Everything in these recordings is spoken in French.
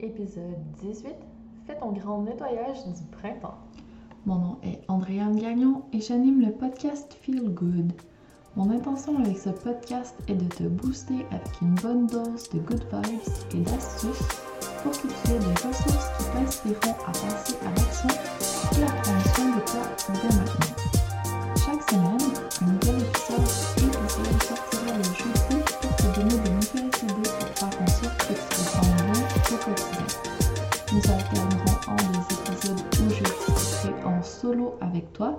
Épisode 18 Fais ton grand nettoyage du printemps. Mon nom est Andréane Gagnon et j'anime le podcast Feel Good. Mon intention avec ce podcast est de te booster avec une bonne dose de good vibes et d'astuces pour que tu aies des ressources qui t'inspireront à passer à l'action et à prendre soin de toi dès maintenant. Des épisodes où je discuterai en solo avec toi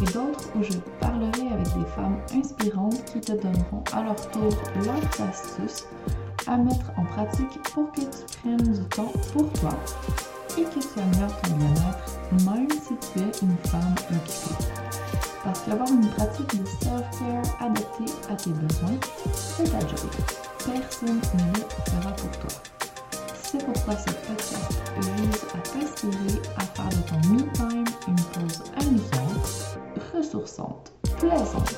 et d'autres où je parlerai avec des femmes inspirantes qui te donneront à leur tour leurs astuces à mettre en pratique pour que tu prennes du temps pour toi et que tu améliores ton bien-être, même si tu es une femme occupée. Parce qu'avoir une pratique de self-care adaptée à tes besoins, c'est ta job. Personne ne le fera pour toi. C'est pourquoi ce podcast vise à t'inspirer à faire de ton me-time une pause amusante, ressourçante, plaisante.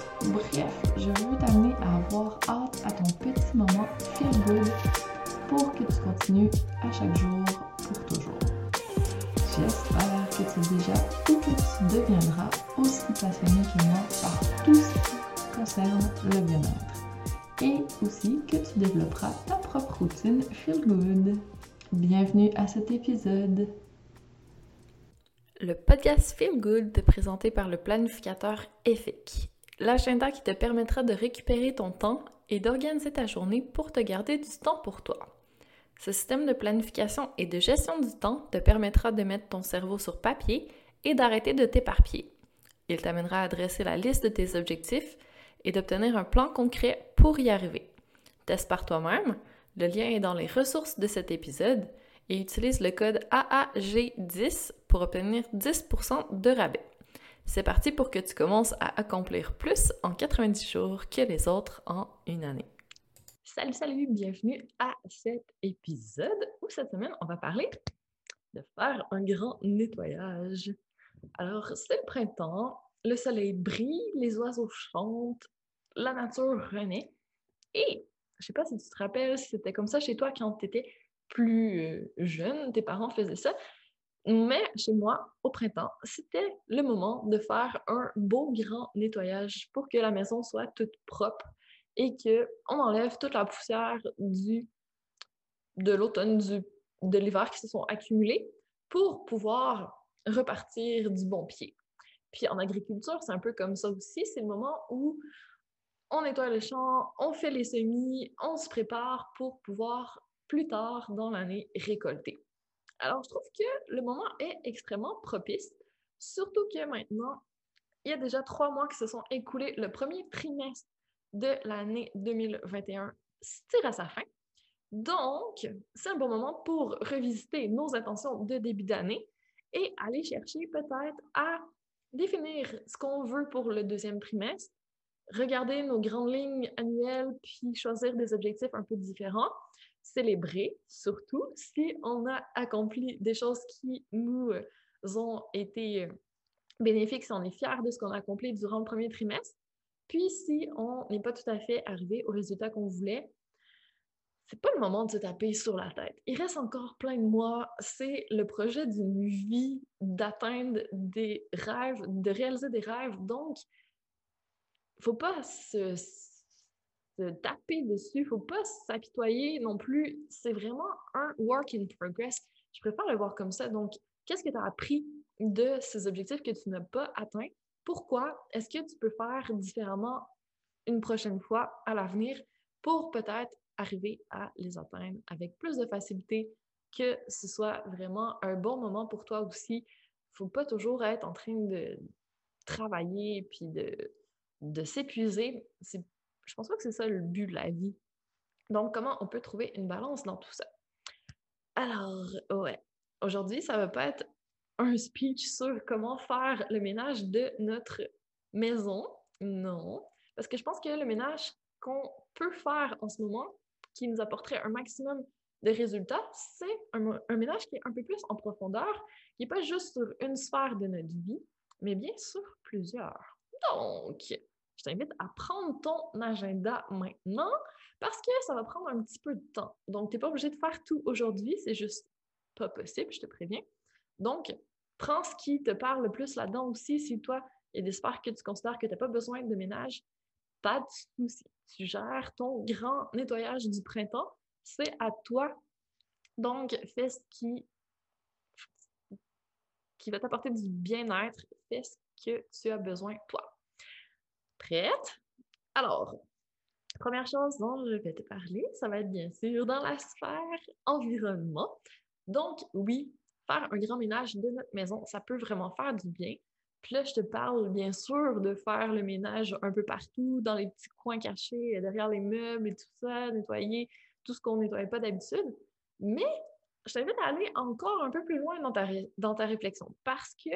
Le podcast Feel Good présenté par le planificateur EFIC, l'agenda qui te permettra de récupérer ton temps et d'organiser ta journée pour te garder du temps pour toi. Ce système de planification et de gestion du temps te permettra de mettre ton cerveau sur papier et d'arrêter de t'éparpiller. Il t'amènera à dresser la liste de tes objectifs et d'obtenir un plan concret pour y arriver. Teste par toi-même, le lien est dans les ressources de cet épisode et utilise le code AAG10 pour obtenir 10% de rabais. C'est parti pour que tu commences à accomplir plus en 90 jours que les autres en une année. Salut, salut, bienvenue à cet épisode où cette semaine, on va parler de faire un grand nettoyage. Alors, c'est le printemps, le soleil brille, les oiseaux chantent, la nature renaît. Et je sais pas si tu te rappelles, c'était comme ça chez toi quand tu étais plus euh, jeune, tes parents faisaient ça. Mais chez moi, au printemps, c'était le moment de faire un beau grand nettoyage pour que la maison soit toute propre et qu'on enlève toute la poussière du, de l'automne, de l'hiver qui se sont accumulés pour pouvoir repartir du bon pied. Puis en agriculture, c'est un peu comme ça aussi. C'est le moment où on nettoie le champ, on fait les semis, on se prépare pour pouvoir plus tard dans l'année récolter. Alors, je trouve que le moment est extrêmement propice, surtout que maintenant, il y a déjà trois mois qui se sont écoulés. Le premier trimestre de l'année 2021 tire à sa fin. Donc, c'est un bon moment pour revisiter nos intentions de début d'année et aller chercher peut-être à définir ce qu'on veut pour le deuxième trimestre, regarder nos grandes lignes annuelles, puis choisir des objectifs un peu différents, célébrer surtout si on a accompli des choses qui nous ont été bénéfiques, si on est fiers de ce qu'on a accompli durant le premier trimestre. Puis, si on n'est pas tout à fait arrivé au résultat qu'on voulait, c'est pas le moment de se taper sur la tête. Il reste encore plein de mois. C'est le projet d'une vie d'atteindre des rêves, de réaliser des rêves. Donc, faut pas se, se taper dessus, faut pas s'apitoyer non plus. C'est vraiment un work in progress. Je préfère le voir comme ça. Donc, qu'est-ce que tu as appris de ces objectifs que tu n'as pas atteints? pourquoi est-ce que tu peux faire différemment une prochaine fois à l'avenir pour peut-être arriver à les atteindre avec plus de facilité, que ce soit vraiment un bon moment pour toi aussi? Faut pas toujours être en train de travailler puis de, de s'épuiser. Je pense pas que c'est ça le but de la vie. Donc, comment on peut trouver une balance dans tout ça? Alors, ouais, aujourd'hui, ça va pas être un speech sur comment faire le ménage de notre maison. Non, parce que je pense que le ménage qu'on peut faire en ce moment, qui nous apporterait un maximum de résultats, c'est un, ménage qui est un peu plus en profondeur, qui n'est pas juste sur une sphère de notre vie, mais bien sur plusieurs. Donc, je t'invite à prendre ton agenda maintenant parce que ça va prendre un petit peu de temps. Donc, tu n'es pas obligé de faire tout aujourd'hui, c'est juste pas possible, je te préviens. Donc, prends ce qui te parle le plus là-dedans aussi. Si toi, il y a des que tu considères que tu n'as pas besoin de ménage, pas de souci. Tu gères ton grand nettoyage du printemps. C'est à toi. Donc, fais ce qui, qui va t'apporter du bien-être. Fais ce que tu as besoin, toi. Alors, première chose dont je vais te parler, ça va être bien sûr dans la sphère environnement. Donc, oui, faire un grand ménage de notre maison, ça peut vraiment faire du bien. Puis là, je te parle bien sûr de faire le ménage un peu partout, dans les petits coins cachés, derrière les meubles et tout ça, nettoyer tout ce qu'on ne nettoyait pas d'habitude. Mais je t'invite à aller encore un peu plus loin dans ta réflexion parce que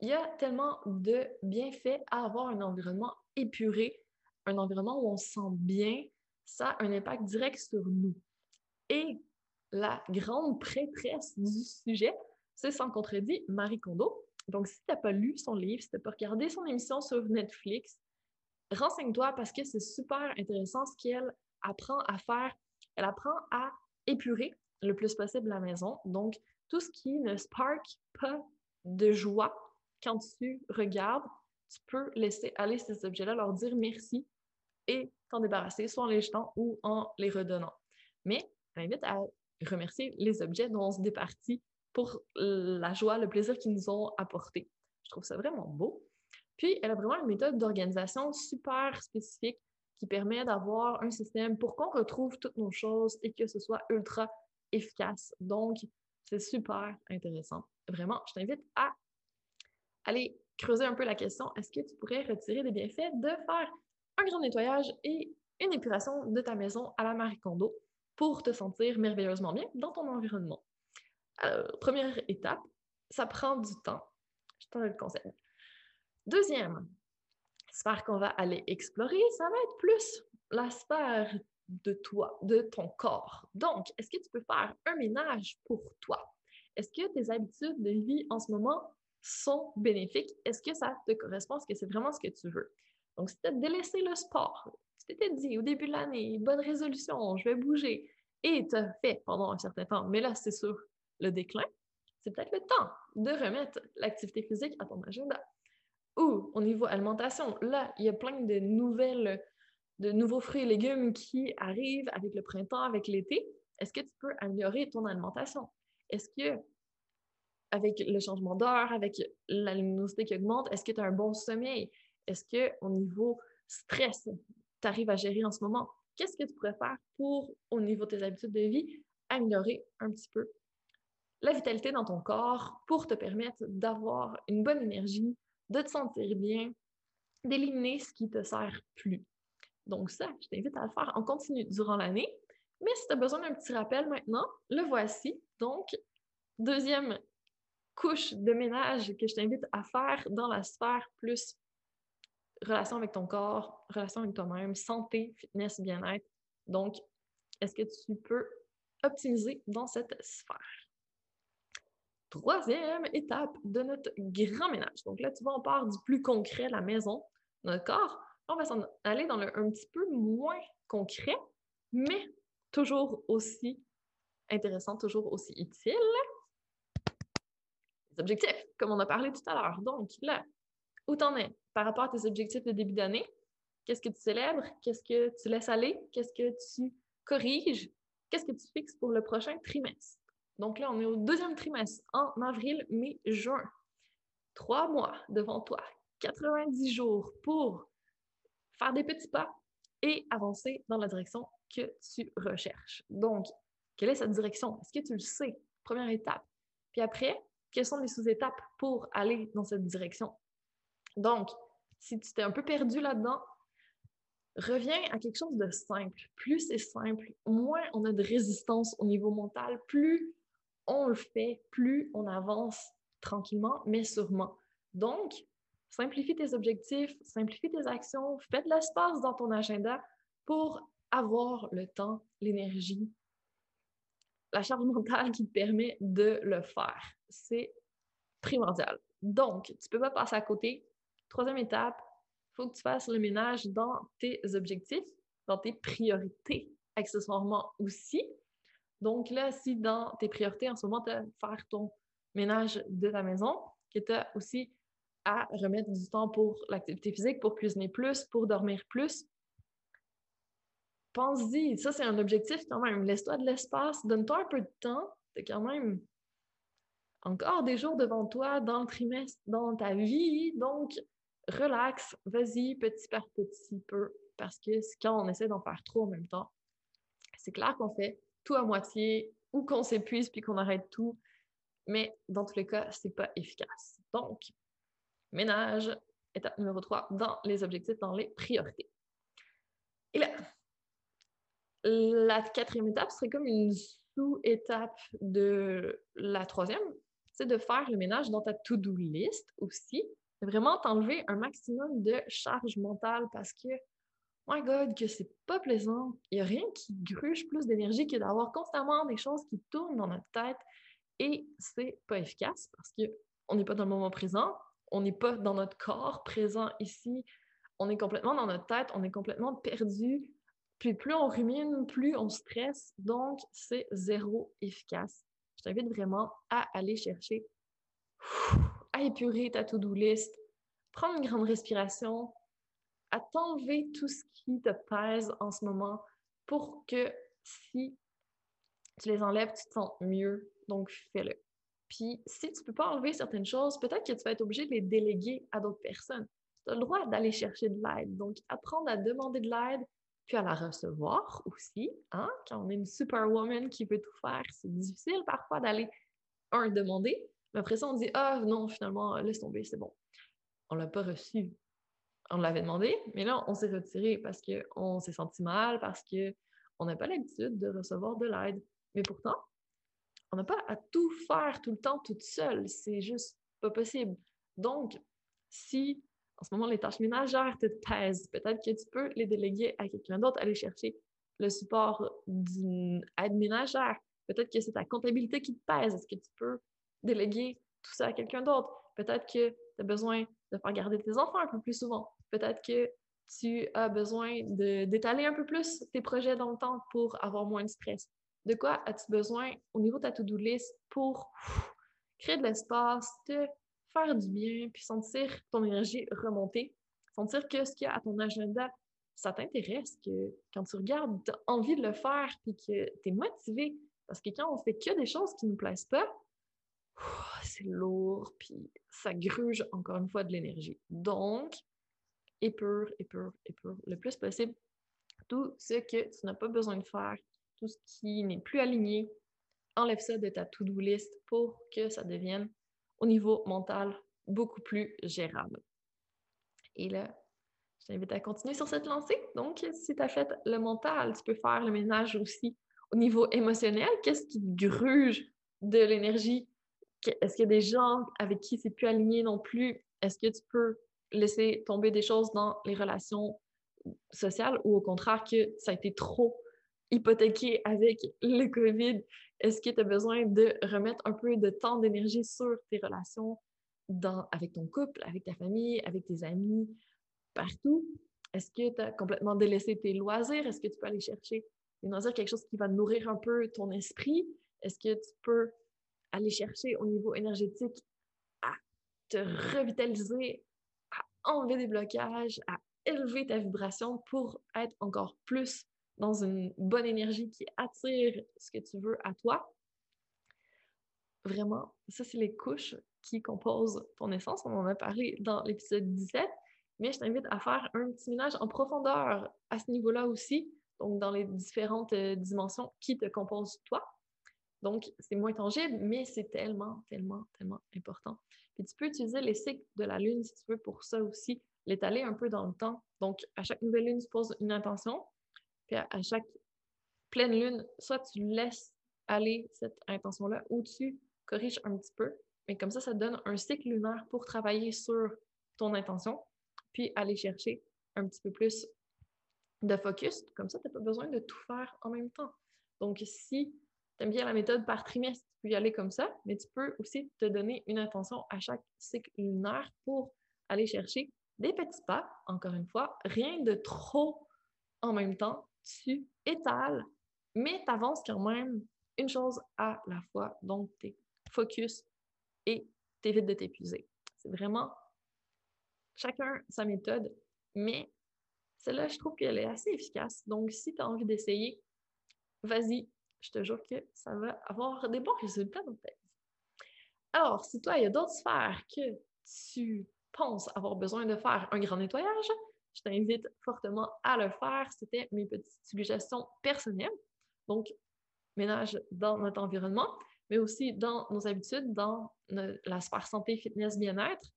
il y a tellement de bienfaits à avoir un environnement épuré, un environnement où on se sent bien. Ça a un impact direct sur nous. Et la grande prêtresse du sujet, c'est sans contredit Marie Kondo. Donc, si tu n'as pas lu son livre, si tu n'as pas regardé son émission sur Netflix, renseigne-toi parce que c'est super intéressant ce qu'elle apprend à faire. Elle apprend à épurer le plus possible la maison. Donc, tout ce qui ne spark pas de joie quand tu regardes, tu peux laisser aller ces objets-là, leur dire merci et t'en débarrasser, soit en les jetant ou en les redonnant. Mais je t'invite à remercier les objets dont on se départit pour la joie, le plaisir qu'ils nous ont apporté. Je trouve ça vraiment beau. Puis, elle a vraiment une méthode d'organisation super spécifique qui permet d'avoir un système pour qu'on retrouve toutes nos choses et que ce soit ultra efficace. Donc, c'est super intéressant. Vraiment, je t'invite à aller creuser un peu la question. Est-ce que tu pourrais retirer des bienfaits de faire un grand nettoyage et une épuration de ta maison à la Marie Kondo pour te sentir merveilleusement bien dans ton environnement? Alors, première étape, ça prend du temps. Je t'en le conseil. Deuxième sphère qu'on va aller explorer, ça va être plus la sphère de toi, de ton corps. Donc, est-ce que tu peux faire un ménage pour toi? Est-ce que tes habitudes de vie en ce moment sont bénéfiques? Est-ce que ça te correspond? Est-ce que c'est vraiment ce que tu veux? Donc, si tu as délaissé le sport, tu t'étais dit au début de l'année, bonne résolution, je vais bouger, et tu as fait pendant un certain temps, mais là, c'est sur le déclin, c'est peut-être le temps de remettre l'activité physique à ton agenda. Ou au niveau alimentation, là, il y a plein de nouvelles, de nouveaux fruits et légumes qui arrivent avec le printemps, avec l'été. Est-ce que tu peux améliorer ton alimentation? Est-ce que, avec le changement d'heure, avec la luminosité qui augmente, est-ce que tu as un bon sommeil? Est-ce que au niveau stress, tu arrives à gérer en ce moment? Qu'est-ce que tu pourrais faire pour, au niveau de tes habitudes de vie, améliorer un petit peu la vitalité dans ton corps pour te permettre d'avoir une bonne énergie, de te sentir bien, d'éliminer ce qui ne te sert plus? Donc ça, je t'invite à le faire en continu durant l'année. Mais si tu as besoin d'un petit rappel maintenant, le voici. Donc, deuxième couche de ménage que je t'invite à faire dans la sphère plus relation avec ton corps, relation avec toi-même, santé, fitness, bien-être. Donc, est-ce que tu peux optimiser dans cette sphère? Troisième étape de notre grand ménage. Donc là, tu vois, on part du plus concret, la maison, notre corps. On va s'en aller dans le un petit peu moins concret, mais toujours aussi intéressant, toujours aussi utile. Objectifs, comme on a parlé tout à l'heure. Donc là, où t'en es par rapport à tes objectifs de début d'année? Qu'est-ce que tu célèbres? Qu'est-ce que tu laisses aller? Qu'est-ce que tu corriges? Qu'est-ce que tu fixes pour le prochain trimestre? Donc là, on est au deuxième trimestre, en avril, mai, juin. Trois mois devant toi, 90 jours pour faire des petits pas et avancer dans la direction que tu recherches. Donc, quelle est cette direction? Est-ce que tu le sais? Première étape. Puis après, quelles sont les sous-étapes pour aller dans cette direction? Donc, si tu t'es un peu perdu là-dedans, reviens à quelque chose de simple. Plus c'est simple, moins on a de résistance au niveau mental, plus on le fait, plus on avance tranquillement, mais sûrement. Donc, simplifie tes objectifs, simplifie tes actions, fais de l'espace dans ton agenda pour avoir le temps, l'énergie, la charge mentale qui te permet de le faire. C'est primordial. Donc, tu ne peux pas passer à côté. Troisième étape, il faut que tu fasses le ménage dans tes objectifs, dans tes priorités, accessoirement aussi. Donc là, si dans tes priorités en ce moment, tu as faire ton ménage de ta maison, que tu as aussi à remettre du temps pour l'activité physique, pour cuisiner plus, pour dormir plus, pense-y. Ça, c'est un objectif quand même. Laisse-toi de l'espace, donne-toi un peu de temps. Tu quand même encore des jours devant toi dans le trimestre, dans ta vie. Donc, relax, vas-y petit par petit peu. Parce que quand on essaie d'en faire trop en même temps, c'est clair qu'on fait tout à moitié ou qu'on s'épuise puis qu'on arrête tout. Mais dans tous les cas, c'est pas efficace. Donc, ménage, étape numéro 3 dans les objectifs, dans les priorités. Et là, la quatrième étape serait comme une sous-étape de la troisième, c'est de faire le ménage dans ta to-do list aussi. Vraiment t'enlever un maximum de charge mentale parce que, my God, que c'est pas plaisant. Il n'y a rien qui gruge plus d'énergie que d'avoir constamment des choses qui tournent dans notre tête et c'est pas efficace parce qu'on n'est pas dans le moment présent, on n'est pas dans notre corps présent ici, on est complètement dans notre tête, on est complètement perdu puis plus on rumine, plus on stresse. Donc, c'est zéro efficace. Je t'invite vraiment à aller chercher, à épurer ta to-do list, prendre une grande respiration, à t'enlever tout ce qui te pèse en ce moment pour que si tu les enlèves, tu te sens mieux. Donc, fais-le. Puis, si tu ne peux pas enlever certaines choses, peut-être que tu vas être obligé de les déléguer à d'autres personnes. Tu as le droit d'aller chercher de l'aide. Donc, apprendre à demander de l'aide, puis à la recevoir aussi. Hein? Quand on est une superwoman qui veut tout faire, c'est difficile parfois d'aller, un, demander, mais après ça, on dit Ah non, finalement, laisse tomber, c'est bon. On l'a pas reçu. On l'avait demandé, mais là, on s'est retiré parce qu'on s'est senti mal, parce qu'on n'a pas l'habitude de recevoir de l'aide. Mais pourtant, on n'a pas à tout faire tout le temps toute seule. C'est juste pas possible. Donc, si en ce moment, les tâches ménagères te pèsent. Peut-être que tu peux les déléguer à quelqu'un d'autre, aller chercher le support d'une aide ménagère. Peut-être que c'est ta comptabilité qui te pèse. Est-ce que tu peux déléguer tout ça à quelqu'un d'autre? Peut-être que tu as besoin de faire garder tes enfants un peu plus souvent. Peut-être que tu as besoin d'étaler un peu plus tes projets dans le temps pour avoir moins de stress. De quoi as-tu besoin au niveau de ta to-do list pour créer de l'espace, te faire du bien, puis sentir ton énergie remonter, sentir que ce qu'il y a à ton agenda, ça t'intéresse, que quand tu regardes, tu as envie de le faire, puis que tu es motivé. Parce que quand on fait que des choses qui ne nous plaisent pas, c'est lourd, puis ça gruge encore une fois de l'énergie. Donc, épure, épure, épure, le plus possible. Tout ce que tu n'as pas besoin de faire, tout ce qui n'est plus aligné, enlève ça de ta to-do list pour que ça devienne au niveau mental beaucoup plus gérable. Et là, je t'invite à continuer sur cette lancée. Donc, si tu as fait le mental, tu peux faire le ménage aussi au niveau émotionnel. Qu'est-ce qui gruge de l'énergie? Est-ce qu'il y a des gens avec qui c'est plus aligné non plus? Est-ce que tu peux laisser tomber des choses dans les relations sociales ou au contraire que ça a été trop hypothéqué avec le COVID, est-ce que tu as besoin de remettre un peu de temps, d'énergie sur tes relations dans, avec ton couple, avec ta famille, avec tes amis, partout? Est-ce que tu as complètement délaissé tes loisirs? Est-ce que tu peux aller chercher des loisirs, quelque chose qui va nourrir un peu ton esprit? Est-ce que tu peux aller chercher au niveau énergétique à te revitaliser, à enlever des blocages, à élever ta vibration pour être encore plus dans une bonne énergie qui attire ce que tu veux à toi. Vraiment, ça, c'est les couches qui composent ton essence. On en a parlé dans l'épisode 17, mais je t'invite à faire un petit ménage en profondeur à ce niveau-là aussi, donc dans les différentes euh, dimensions qui te composent toi. Donc, c'est moins tangible, mais c'est tellement, tellement, tellement important. Puis tu peux utiliser les cycles de la Lune, si tu veux, pour ça aussi, l'étaler un peu dans le temps. Donc, à chaque nouvelle lune, tu poses une intention. Puis à, chaque pleine lune, soit tu laisses aller cette intention-là ou tu corriges un petit peu. Mais comme ça, ça te donne un cycle lunaire pour travailler sur ton intention, puis aller chercher un petit peu plus de focus. Comme ça, tu n'as pas besoin de tout faire en même temps. Donc, si tu aimes bien la méthode par trimestre, tu peux y aller comme ça, mais tu peux aussi te donner une intention à chaque cycle lunaire pour aller chercher des petits pas, encore une fois, rien de trop en même temps, tu étales, mais tu avances quand même une chose à la fois. Donc, tu focus et t'évites de t'épuiser. C'est vraiment chacun sa méthode, mais celle-là, je trouve qu'elle est assez efficace. Donc, si tu as envie d'essayer, vas-y, je te jure que ça va avoir des bons résultats dans ta vie. Alors, si toi, il y a d'autres sphères que tu penses avoir besoin de faire un grand nettoyage, je t'invite fortement à le faire. C'était mes petites suggestions personnelles. Donc, ménage dans notre environnement, mais aussi dans nos habitudes, dans la sphère santé, fitness, bien-être,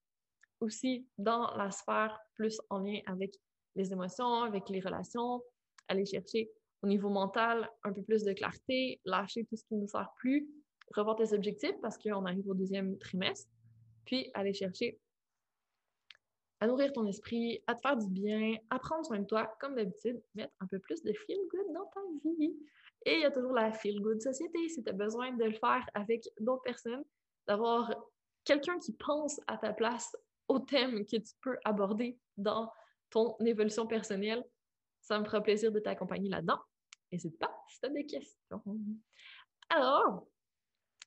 aussi dans la sphère plus en lien avec les émotions, avec les relations, aller chercher au niveau mental un peu plus de clarté, lâcher tout ce qui ne nous sert plus, revoir tes objectifs parce qu'on arrive au deuxième trimestre, puis aller chercher à nourrir ton esprit, à te faire du bien, à prendre soin de toi, comme d'habitude, mettre un peu plus de feel good dans ta vie. Et il y a toujours la feel good société, si tu as besoin de le faire avec d'autres personnes, d'avoir quelqu'un qui pense à ta place au thème que tu peux aborder dans ton évolution personnelle. Ça me fera plaisir de t'accompagner là-dedans. N'hésite pas si tu as des questions. Alors,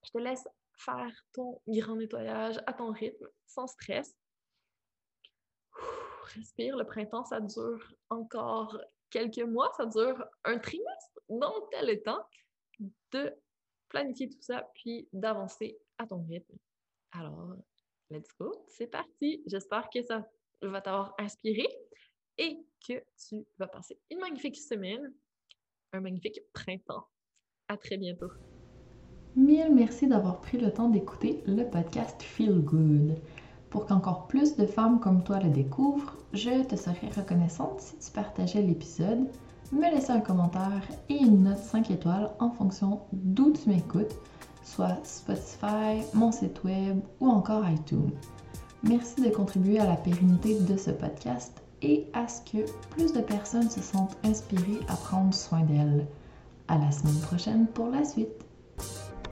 je te laisse faire ton grand nettoyage à ton rythme, sans stress. Respire, le printemps, ça dure encore quelques mois, ça dure un trimestre. Donc, tu as le temps de planifier tout ça, puis d'avancer à ton rythme. Alors, let's go, c'est parti. J'espère que ça va t'avoir inspiré et que tu vas passer une magnifique semaine, un magnifique printemps. À très bientôt. Mille merci d'avoir pris le temps d'écouter le podcast Feel Good. Pour qu'encore plus de femmes comme toi le découvrent, je te serais reconnaissante si tu partageais l'épisode, me laissais un commentaire et une note 5 étoiles en fonction d'où tu m'écoutes, soit Spotify, mon site web ou encore iTunes. Merci de contribuer à la pérennité de ce podcast et à ce que plus de personnes se sentent inspirées à prendre soin d'elles. À la semaine prochaine pour la suite.